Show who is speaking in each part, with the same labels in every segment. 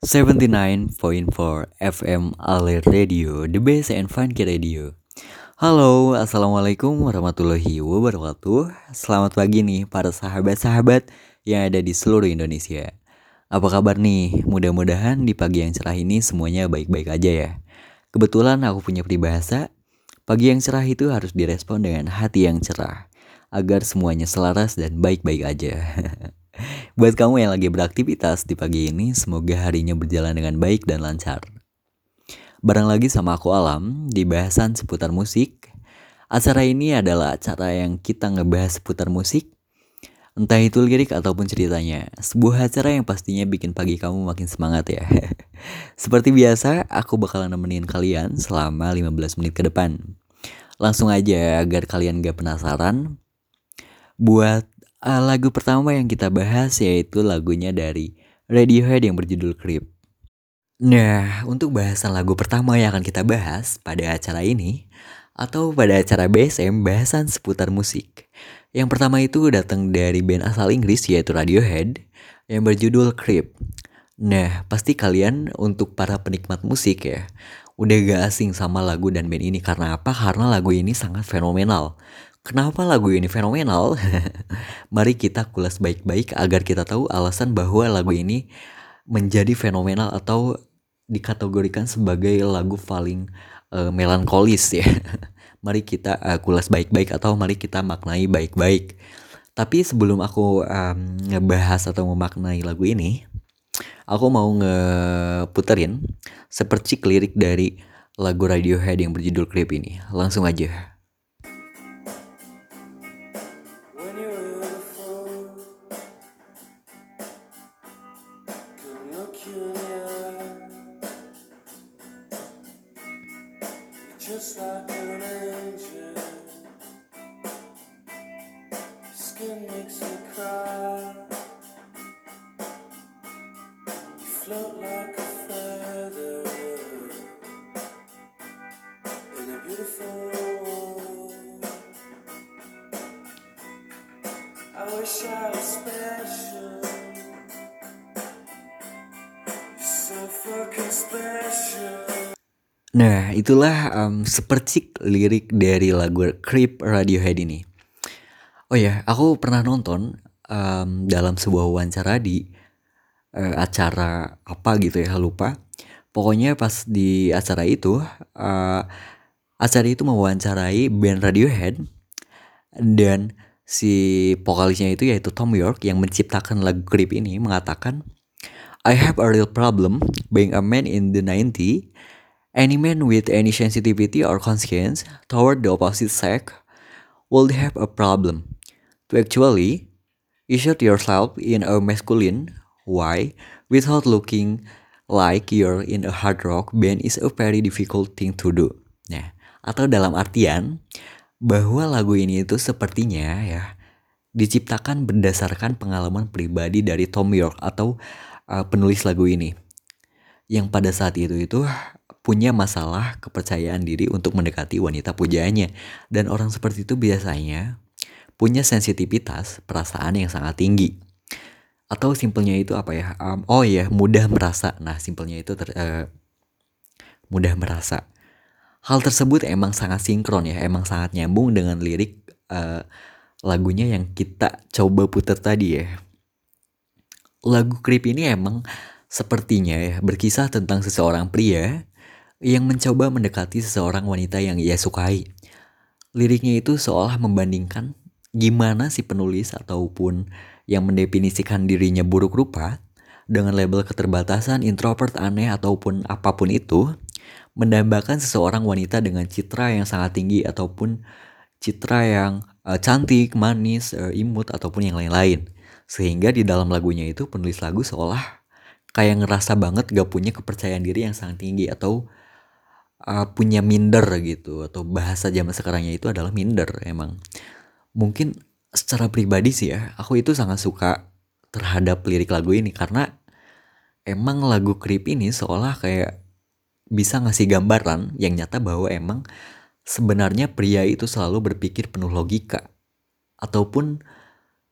Speaker 1: 79.4 FM Alert Radio, the best and funky radio. Halo, Assalamualaikum warahmatullahi wabarakatuh. Selamat pagi nih para sahabat-sahabat yang ada di seluruh Indonesia. Apa kabar nih? Mudah-mudahan di pagi yang cerah ini semuanya baik-baik aja ya. Kebetulan aku punya peribahasa, pagi yang cerah itu harus direspon dengan hati yang cerah, agar semuanya selaras dan baik-baik aja. Buat kamu yang lagi beraktivitas di pagi ini, semoga harinya berjalan dengan baik dan lancar. Barang lagi sama aku Alam di bahasan seputar musik. Acara ini adalah acara yang kita ngebahas seputar musik. Entah itu lirik ataupun ceritanya. Sebuah acara yang pastinya bikin pagi kamu makin semangat ya. Seperti biasa, aku bakalan nemenin kalian selama 15 menit ke depan. Langsung aja agar kalian gak penasaran. Buat uh, lagu pertama yang kita bahas yaitu lagunya dari Radiohead yang berjudul Creep. Nah, untuk bahasan lagu pertama yang akan kita bahas pada acara ini atau pada acara BSM bahasan seputar musik. Yang pertama itu datang dari band asal Inggris yaitu Radiohead yang berjudul Creep. Nah, pasti kalian untuk para penikmat musik ya, udah gak asing sama lagu dan band ini karena apa? Karena lagu ini sangat fenomenal. Kenapa lagu ini fenomenal? Mari kita kulas baik-baik agar kita tahu alasan bahwa lagu ini menjadi fenomenal atau dikategorikan sebagai lagu paling uh, melankolis ya. mari kita uh, kulas baik-baik atau mari kita maknai baik-baik. Tapi sebelum aku um, ngebahas atau memaknai lagu ini, aku mau ngeputerin sepercik lirik dari lagu Radiohead yang berjudul Creep ini. Langsung aja. Nah, itulah um, sepercik lirik dari lagu Creep Radiohead ini. Oh ya, aku pernah nonton um, dalam sebuah wawancara di uh, acara apa gitu ya, lupa. Pokoknya pas di acara itu, uh, acara itu mewawancarai band Radiohead dan si vokalisnya itu yaitu Tom York yang menciptakan lagu Creep ini mengatakan I have a real problem being a man in the 90 Any man with any sensitivity or conscience toward the opposite sex will have a problem. To actually insert yourself in a masculine way without looking like you're in a hard rock band is a very difficult thing to do. Nah, atau dalam artian bahwa lagu ini itu sepertinya ya diciptakan berdasarkan pengalaman pribadi dari Tom York atau uh, penulis lagu ini. Yang pada saat itu itu punya masalah kepercayaan diri untuk mendekati wanita pujaannya. Dan orang seperti itu biasanya punya sensitivitas perasaan yang sangat tinggi. Atau simpelnya itu apa ya? Um, oh ya, mudah merasa. Nah, simpelnya itu ter, uh, mudah merasa. Hal tersebut emang sangat sinkron ya, emang sangat nyambung dengan lirik uh, lagunya yang kita coba putar tadi ya. Lagu Creep ini emang sepertinya ya berkisah tentang seseorang pria yang mencoba mendekati seseorang wanita yang ia sukai. Liriknya itu seolah membandingkan gimana si penulis ataupun yang mendefinisikan dirinya buruk rupa dengan label keterbatasan, introvert, aneh ataupun apa pun itu mendambakan seseorang wanita dengan citra yang sangat tinggi ataupun citra yang uh, cantik, manis, uh, imut ataupun yang lain-lain. Sehingga di dalam lagunya itu penulis lagu seolah kayak ngerasa banget gak punya kepercayaan diri yang sangat tinggi atau uh, punya minder gitu atau bahasa zaman sekarangnya itu adalah minder emang. Mungkin secara pribadi sih ya, aku itu sangat suka terhadap lirik lagu ini karena emang lagu Creep ini seolah kayak bisa ngasih gambaran yang nyata bahwa emang sebenarnya pria itu selalu berpikir penuh logika ataupun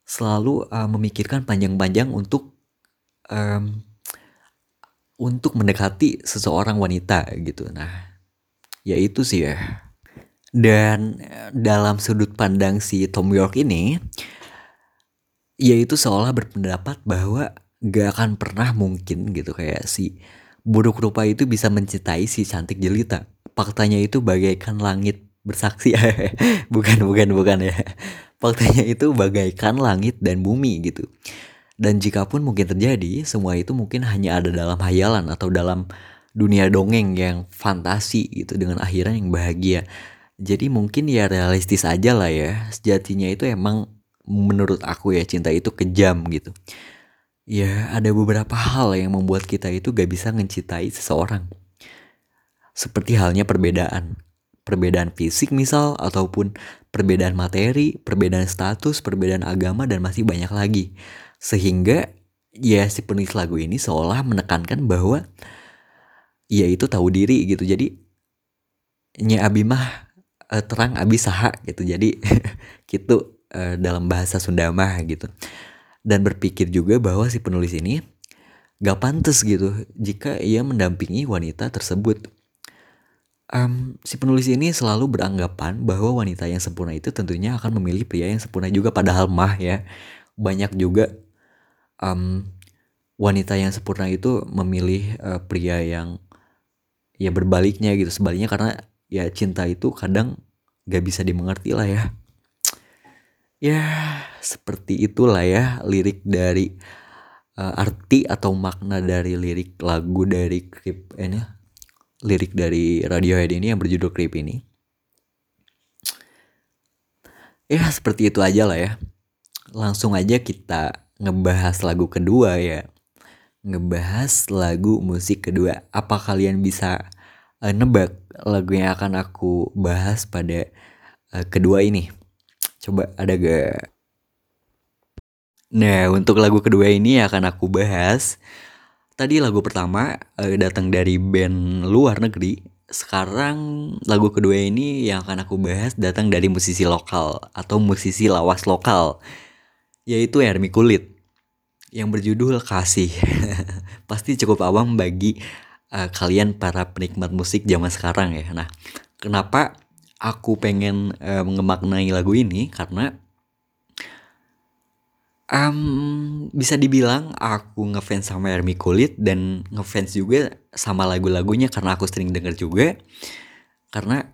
Speaker 1: selalu uh, memikirkan panjang-panjang untuk um, untuk mendekati seseorang wanita gitu. Nah, ya itu sih ya. Dan eh, dalam sudut pandang si Tom York ini, yaitu seolah berpendapat bahwa gak akan pernah mungkin gitu kayak si buruk rupa itu bisa mencintai si cantik jelita. Faktanya itu bagaikan langit bersaksi. bukan, bukan, bukan ya. Faktanya itu bagaikan langit dan bumi gitu. Dan jika pun mungkin terjadi, semua itu mungkin hanya ada dalam hayalan atau dalam dunia dongeng yang fantasi gitu dengan akhiran yang bahagia. Jadi mungkin ya realistis aja lah ya. Sejatinya itu emang menurut aku ya cinta itu kejam gitu. Ya ada beberapa hal yang membuat kita itu gak bisa mencintai seseorang. Seperti halnya perbedaan. Perbedaan fisik misal ataupun perbedaan materi, perbedaan status, perbedaan agama dan masih banyak lagi. Sehingga ya si penulis lagu ini seolah menekankan bahwa ya itu tahu diri gitu. Jadi nya abi mah uh, terang abi saha gitu. Jadi gitu uh, dalam bahasa Sunda mah gitu. Dan berpikir juga bahwa si penulis ini gak pantas gitu jika ia mendampingi wanita tersebut. Um, si penulis ini selalu beranggapan bahwa wanita yang sempurna itu tentunya akan memilih pria yang sempurna juga padahal mah ya banyak juga um, wanita yang sempurna itu memilih uh, pria yang ya berbaliknya gitu sebaliknya karena ya cinta itu kadang gak bisa dimengerti lah ya ya seperti itulah ya lirik dari uh, arti atau makna dari lirik lagu dari klip ini lirik dari Radiohead ini yang berjudul Creep ini ya seperti itu aja lah ya langsung aja kita ngebahas lagu kedua ya. Ngebahas lagu musik kedua. Apa kalian bisa uh, nebak lagu yang akan aku bahas pada uh, kedua ini? Coba ada gak? Nah, untuk lagu kedua ini akan aku bahas. Tadi lagu pertama uh, datang dari band luar negeri. Sekarang lagu kedua ini yang akan aku bahas datang dari musisi lokal atau musisi lawas lokal yaitu Hermi Kulit yang berjudul Kasih. Pasti cukup awam bagi uh, kalian para penikmat musik zaman sekarang ya. Nah, kenapa aku pengen uh, mengemaknai lagu ini karena um, bisa dibilang aku ngefans sama Hermi Kulit dan ngefans juga sama lagu-lagunya karena aku sering denger juga. Karena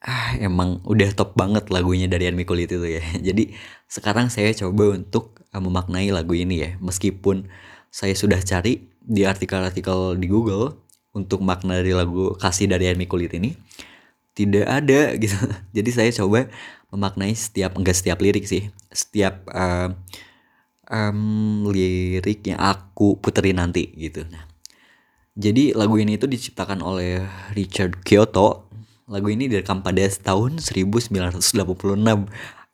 Speaker 1: ah emang udah top banget lagunya dari Army Kulit itu ya. Jadi sekarang saya coba untuk uh, memaknai lagu ini ya. Meskipun saya sudah cari di artikel-artikel di Google untuk makna dari lagu kasih dari Army Kulit ini tidak ada gitu. Jadi saya coba memaknai setiap enggak setiap lirik sih, setiap uh, um, lirik yang aku puterin nanti gitu. Nah, jadi lagu ini itu diciptakan oleh Richard Kyoto Lagu ini direkam pada tahun 1986.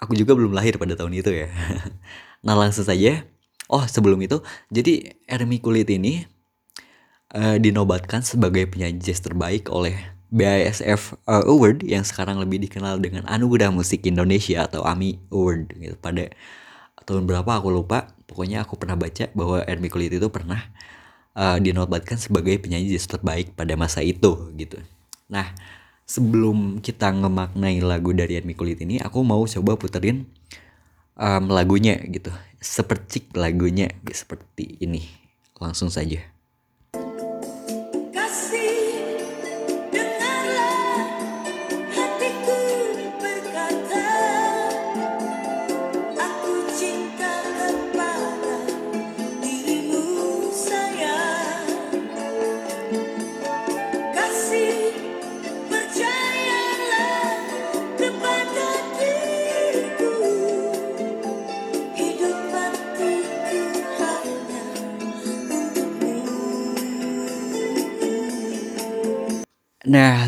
Speaker 1: Aku juga belum lahir pada tahun itu ya. nah langsung saja. Oh sebelum itu, jadi Ermi Kulit ini uh, dinobatkan sebagai penyanyi jazz terbaik oleh BISF uh, Award yang sekarang lebih dikenal dengan Anugerah Musik Indonesia atau AMI Award gitu. Pada tahun berapa aku lupa. Pokoknya aku pernah baca bahwa Ermi Kulit itu pernah uh, dinobatkan sebagai penyanyi jazz terbaik pada masa itu gitu. Nah, sebelum kita ngemaknai lagu dari Admi Kulit ini, aku mau coba puterin um, lagunya gitu. Sepercik lagunya seperti ini. Langsung saja.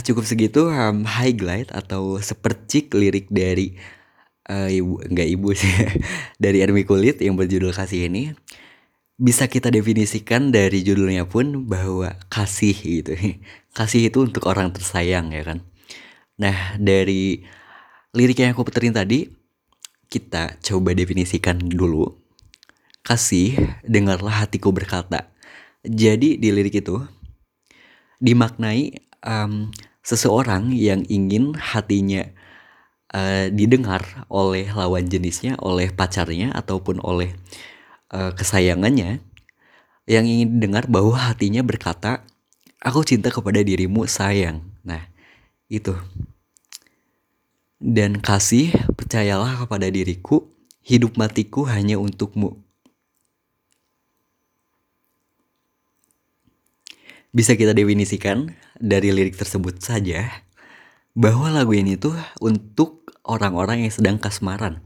Speaker 1: Cukup segitu um, highlight atau sepercik lirik dari uh, ibu enggak ibu sih dari Ermi Kulit yang berjudul Kasih ini bisa kita definisikan dari judulnya pun bahwa kasih gitu. Kasih itu untuk orang tersayang ya kan. Nah, dari lirik yang aku puterin tadi kita coba definisikan dulu. Kasih, dengarlah hatiku berkata. Jadi di lirik itu dimaknai um, seseorang yang ingin hatinya uh, didengar oleh lawan jenisnya, oleh pacarnya ataupun oleh uh, kesayangannya yang ingin dengar bahwa hatinya berkata, "Aku cinta kepada dirimu, sayang." Nah, itu. Dan kasih, percayalah kepada diriku, hidup matiku hanya untukmu. Bisa kita definisikan dari lirik tersebut saja bahwa lagu ini tuh untuk orang-orang yang sedang kasmaran.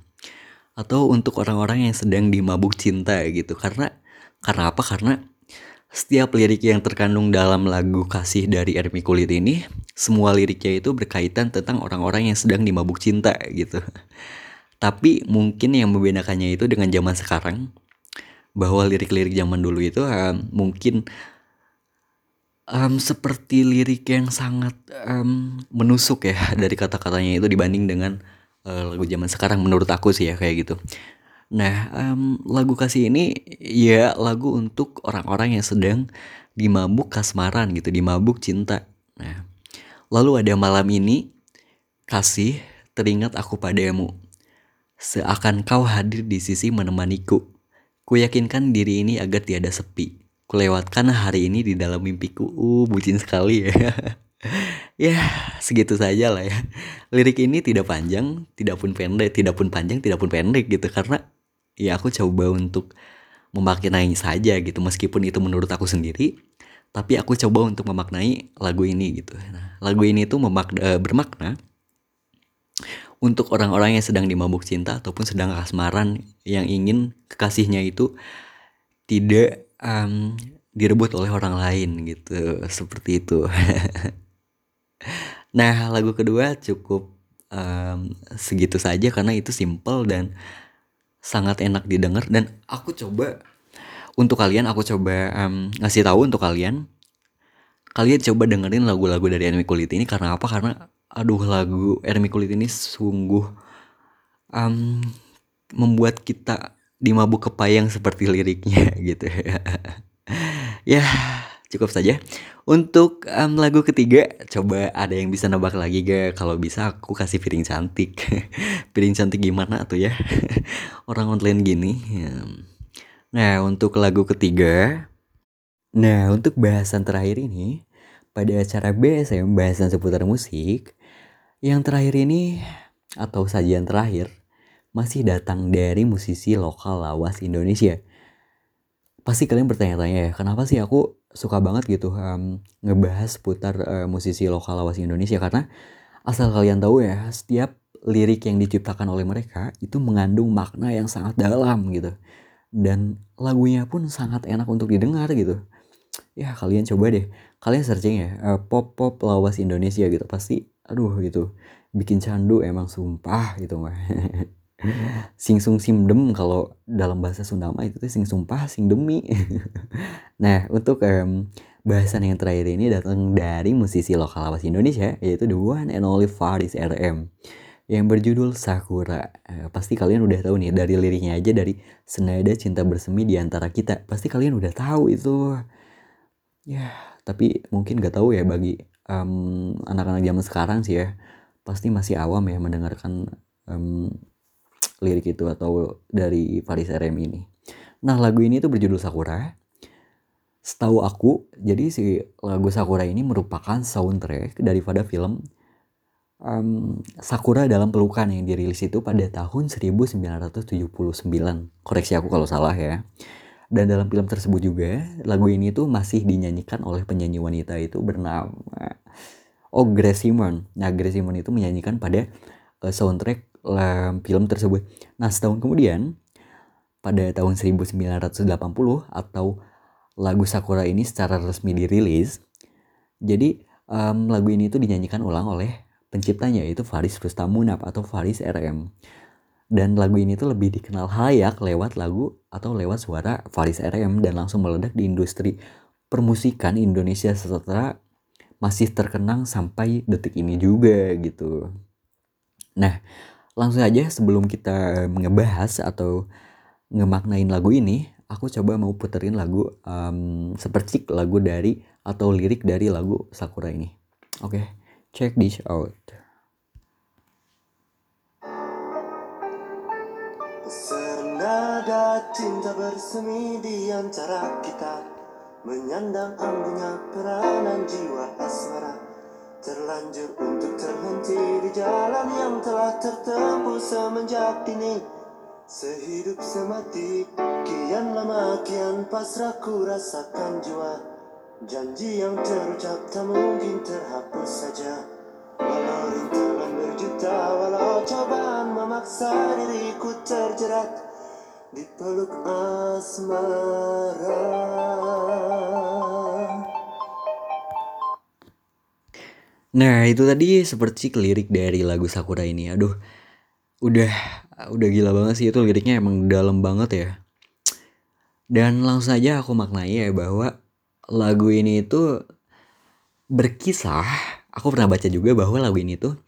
Speaker 1: Atau untuk orang-orang yang sedang dimabuk cinta gitu. Karena karena apa? Karena setiap lirik yang terkandung dalam lagu kasih dari Ermi Kulit ini semua liriknya itu berkaitan tentang orang-orang yang sedang dimabuk cinta gitu. Tapi mungkin yang membedakannya itu dengan zaman sekarang bahwa lirik-lirik zaman dulu itu um, mungkin um, seperti lirik yang sangat um, menusuk ya dari kata-katanya itu dibanding dengan uh, lagu zaman sekarang menurut aku sih ya kayak gitu. Nah, um, lagu kasih ini ya lagu untuk orang-orang yang sedang dimabuk kasmaran gitu, dimabuk cinta. Nah, lalu ada malam ini kasih teringat aku padamu. Seakan kau hadir di sisi menemaniku. Ku yakinkan diri ini agar tiada sepi kulewatkan hari ini di dalam mimpiku. Uh, bucin sekali ya. ya, segitu saja lah ya. Lirik ini tidak panjang, tidak pun pendek, tidak pun panjang, tidak pun pendek gitu karena ya aku coba untuk memaknai saja gitu meskipun itu menurut aku sendiri tapi aku coba untuk memaknai lagu ini gitu. Nah, lagu ini tuh memakna, eh, bermakna untuk orang-orang yang sedang dimabuk cinta ataupun sedang kasmaran yang ingin kekasihnya itu tidak um, direbut oleh orang lain gitu seperti itu. Nah lagu kedua cukup um, segitu saja karena itu simple dan sangat enak didengar. Dan aku coba untuk kalian aku coba um, ngasih tahu untuk kalian. Kalian coba dengerin lagu-lagu dari Enemy Kulit ini karena apa? Karena aduh lagu Enemy Kulit ini sungguh um, membuat kita di mabuk kepayang seperti liriknya gitu. Ya cukup saja. Untuk um, lagu ketiga coba ada yang bisa nebak lagi gak? Kalau bisa aku kasih piring cantik. Piring cantik gimana tuh ya? Orang online gini nah untuk lagu ketiga nah untuk bahasan terakhir ini pada acara BSM bahasan seputar musik yang terakhir ini atau sajian terakhir masih datang dari musisi lokal lawas Indonesia. Pasti kalian bertanya-tanya ya, kenapa sih aku suka banget gitu um, ngebahas seputar uh, musisi lokal lawas Indonesia karena asal kalian tahu ya, setiap lirik yang diciptakan oleh mereka itu mengandung makna yang sangat dalam gitu. Dan lagunya pun sangat enak untuk didengar gitu. Ya kalian coba deh, kalian searching ya uh, pop pop lawas Indonesia gitu pasti, aduh gitu bikin candu emang sumpah gitu mah. sing sung sim dem kalau dalam bahasa Sunda mah itu tuh sing sumpah sing demi. Nah untuk um, bahasan yang terakhir ini datang dari musisi lokal lawas Indonesia yaitu the one and only Faris RM yang berjudul Sakura. Eh, pasti kalian udah tahu nih dari liriknya aja dari senada cinta bersemi di antara kita pasti kalian udah tahu itu. Ya tapi mungkin gak tahu ya bagi um, anak-anak zaman sekarang sih ya pasti masih awam ya mendengarkan um, lirik itu atau dari Faris RM ini. Nah lagu ini tuh berjudul Sakura. Setahu aku, jadi si lagu Sakura ini merupakan soundtrack daripada film um, Sakura dalam pelukan yang dirilis itu pada tahun 1979. Koreksi aku kalau salah ya. Dan dalam film tersebut juga lagu ini tuh masih dinyanyikan oleh penyanyi wanita itu bernama Oh Grace Simon. Nah Grace Simon itu menyanyikan pada uh, soundtrack film tersebut. Nah, setahun kemudian pada tahun 1980 atau lagu Sakura ini secara resmi dirilis. Jadi um, lagu ini tuh dinyanyikan ulang oleh penciptanya yaitu Faris Rustamunap atau Faris RM. Dan lagu ini tuh lebih dikenal hayak lewat lagu atau lewat suara Faris RM dan langsung meledak di industri permusikan Indonesia setelah masih terkenang sampai detik ini juga gitu. Nah, Langsung aja sebelum kita ngebahas atau ngemaknain lagu ini, aku coba mau puterin lagu um, sepercik lagu dari atau lirik dari lagu Sakura ini. Oke, okay, check this out. Senada cinta bersemi di antara kita Menyandang ambunya peranan jiwa asmara Terlanjur untuk terhenti di jalan yang telah tertempuh semenjak dini. Sehidup semati Kian lama kian pasrah ku rasakan jua Janji yang terucap tak mungkin terhapus saja. Walau rintangan berjuta Walau cobaan memaksa diriku terjerat Di peluk asmara Nah itu tadi seperti lirik dari lagu Sakura ini. Aduh udah udah gila banget sih. Itu liriknya emang dalam banget ya. Dan langsung aja aku maknai ya bahwa lagu ini itu berkisah aku pernah baca juga bahwa lagu ini tuh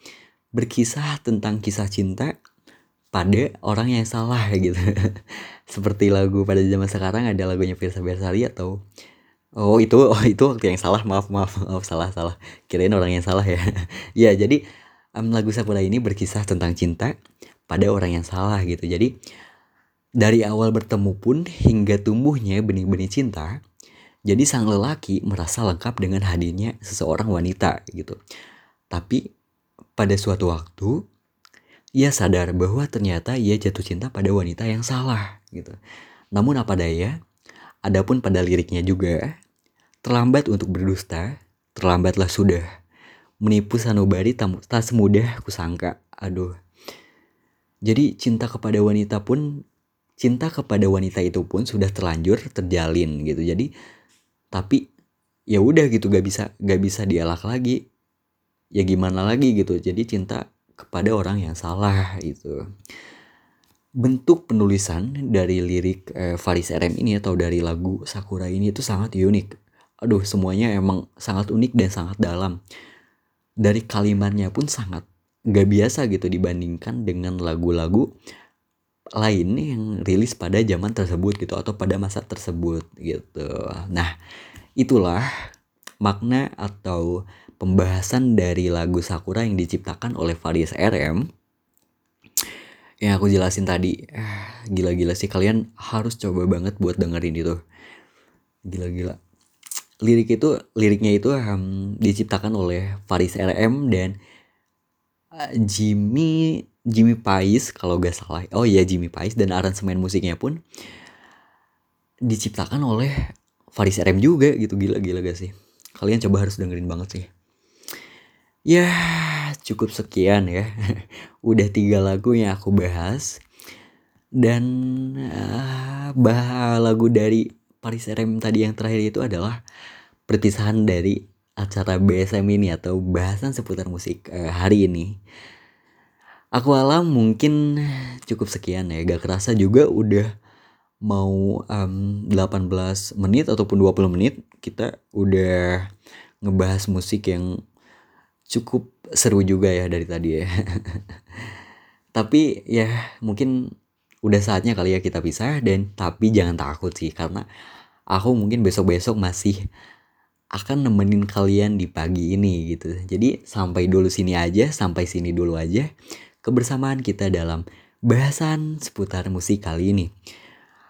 Speaker 1: berkisah tentang kisah cinta pada orang yang salah gitu. Seperti lagu pada zaman sekarang ada lagunya Firsa Bersari atau oh itu oh itu waktu yang salah maaf maaf maaf salah salah kirain orang yang salah ya ya jadi um, lagu Sakura ini berkisah tentang cinta pada orang yang salah gitu. Jadi dari awal bertemu pun hingga tumbuhnya benih-benih cinta, jadi sang lelaki merasa lengkap dengan hadirnya seseorang wanita gitu. Tapi pada suatu waktu ia sadar bahwa ternyata ia jatuh cinta pada wanita yang salah gitu. Namun apa daya, adapun pada liriknya juga, terlambat untuk berdusta, terlambatlah sudah. Menipu sanubari tak, semudah kusangka. Aduh, jadi cinta kepada wanita pun cinta kepada wanita itu pun sudah terlanjur terjalin gitu. Jadi tapi ya udah gitu gak bisa gak bisa dialak lagi. Ya gimana lagi gitu. Jadi cinta kepada orang yang salah itu. Bentuk penulisan dari lirik eh, Faris RM ini atau dari lagu Sakura ini itu sangat unik. Aduh, semuanya emang sangat unik dan sangat dalam. Dari kalimatnya pun sangat nggak biasa gitu dibandingkan dengan lagu-lagu lain yang rilis pada zaman tersebut gitu atau pada masa tersebut gitu. Nah, itulah makna atau pembahasan dari lagu Sakura yang diciptakan oleh Faris RM yang aku jelasin tadi. Gila-gila sih kalian harus coba banget buat dengerin itu. Gila-gila. Lirik itu liriknya itu um, diciptakan oleh Faris RM dan Jimmy Jimmy Pais kalau gak salah oh iya Jimmy Pais dan aransemen musiknya pun diciptakan oleh Faris RM juga gitu gila gila gak sih kalian coba harus dengerin banget sih ya cukup sekian ya. Udah tiga lagu yang aku bahas. Dan uh, bah lagu dari Faris RM tadi yang terakhir itu adalah perpisahan dari acara BSM ini atau bahasan seputar musik uh, hari ini. Aku alam mungkin cukup sekian ya, gak kerasa juga udah mau um, 18 menit ataupun 20 menit kita udah ngebahas musik yang cukup seru juga ya dari tadi ya. tapi ya mungkin udah saatnya kali ya kita pisah dan tapi jangan takut sih karena aku mungkin besok-besok masih akan nemenin kalian di pagi ini gitu. Jadi sampai dulu sini aja, sampai sini dulu aja kebersamaan kita dalam bahasan seputar musik kali ini.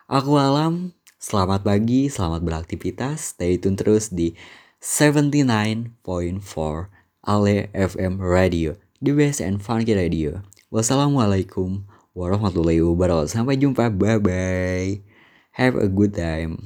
Speaker 1: Aku Alam, selamat pagi, selamat beraktivitas, stay tune terus di 79.4 Ale FM Radio, the best and funky radio. Wassalamualaikum warahmatullahi wabarakatuh. Sampai jumpa, bye bye. Have a good time.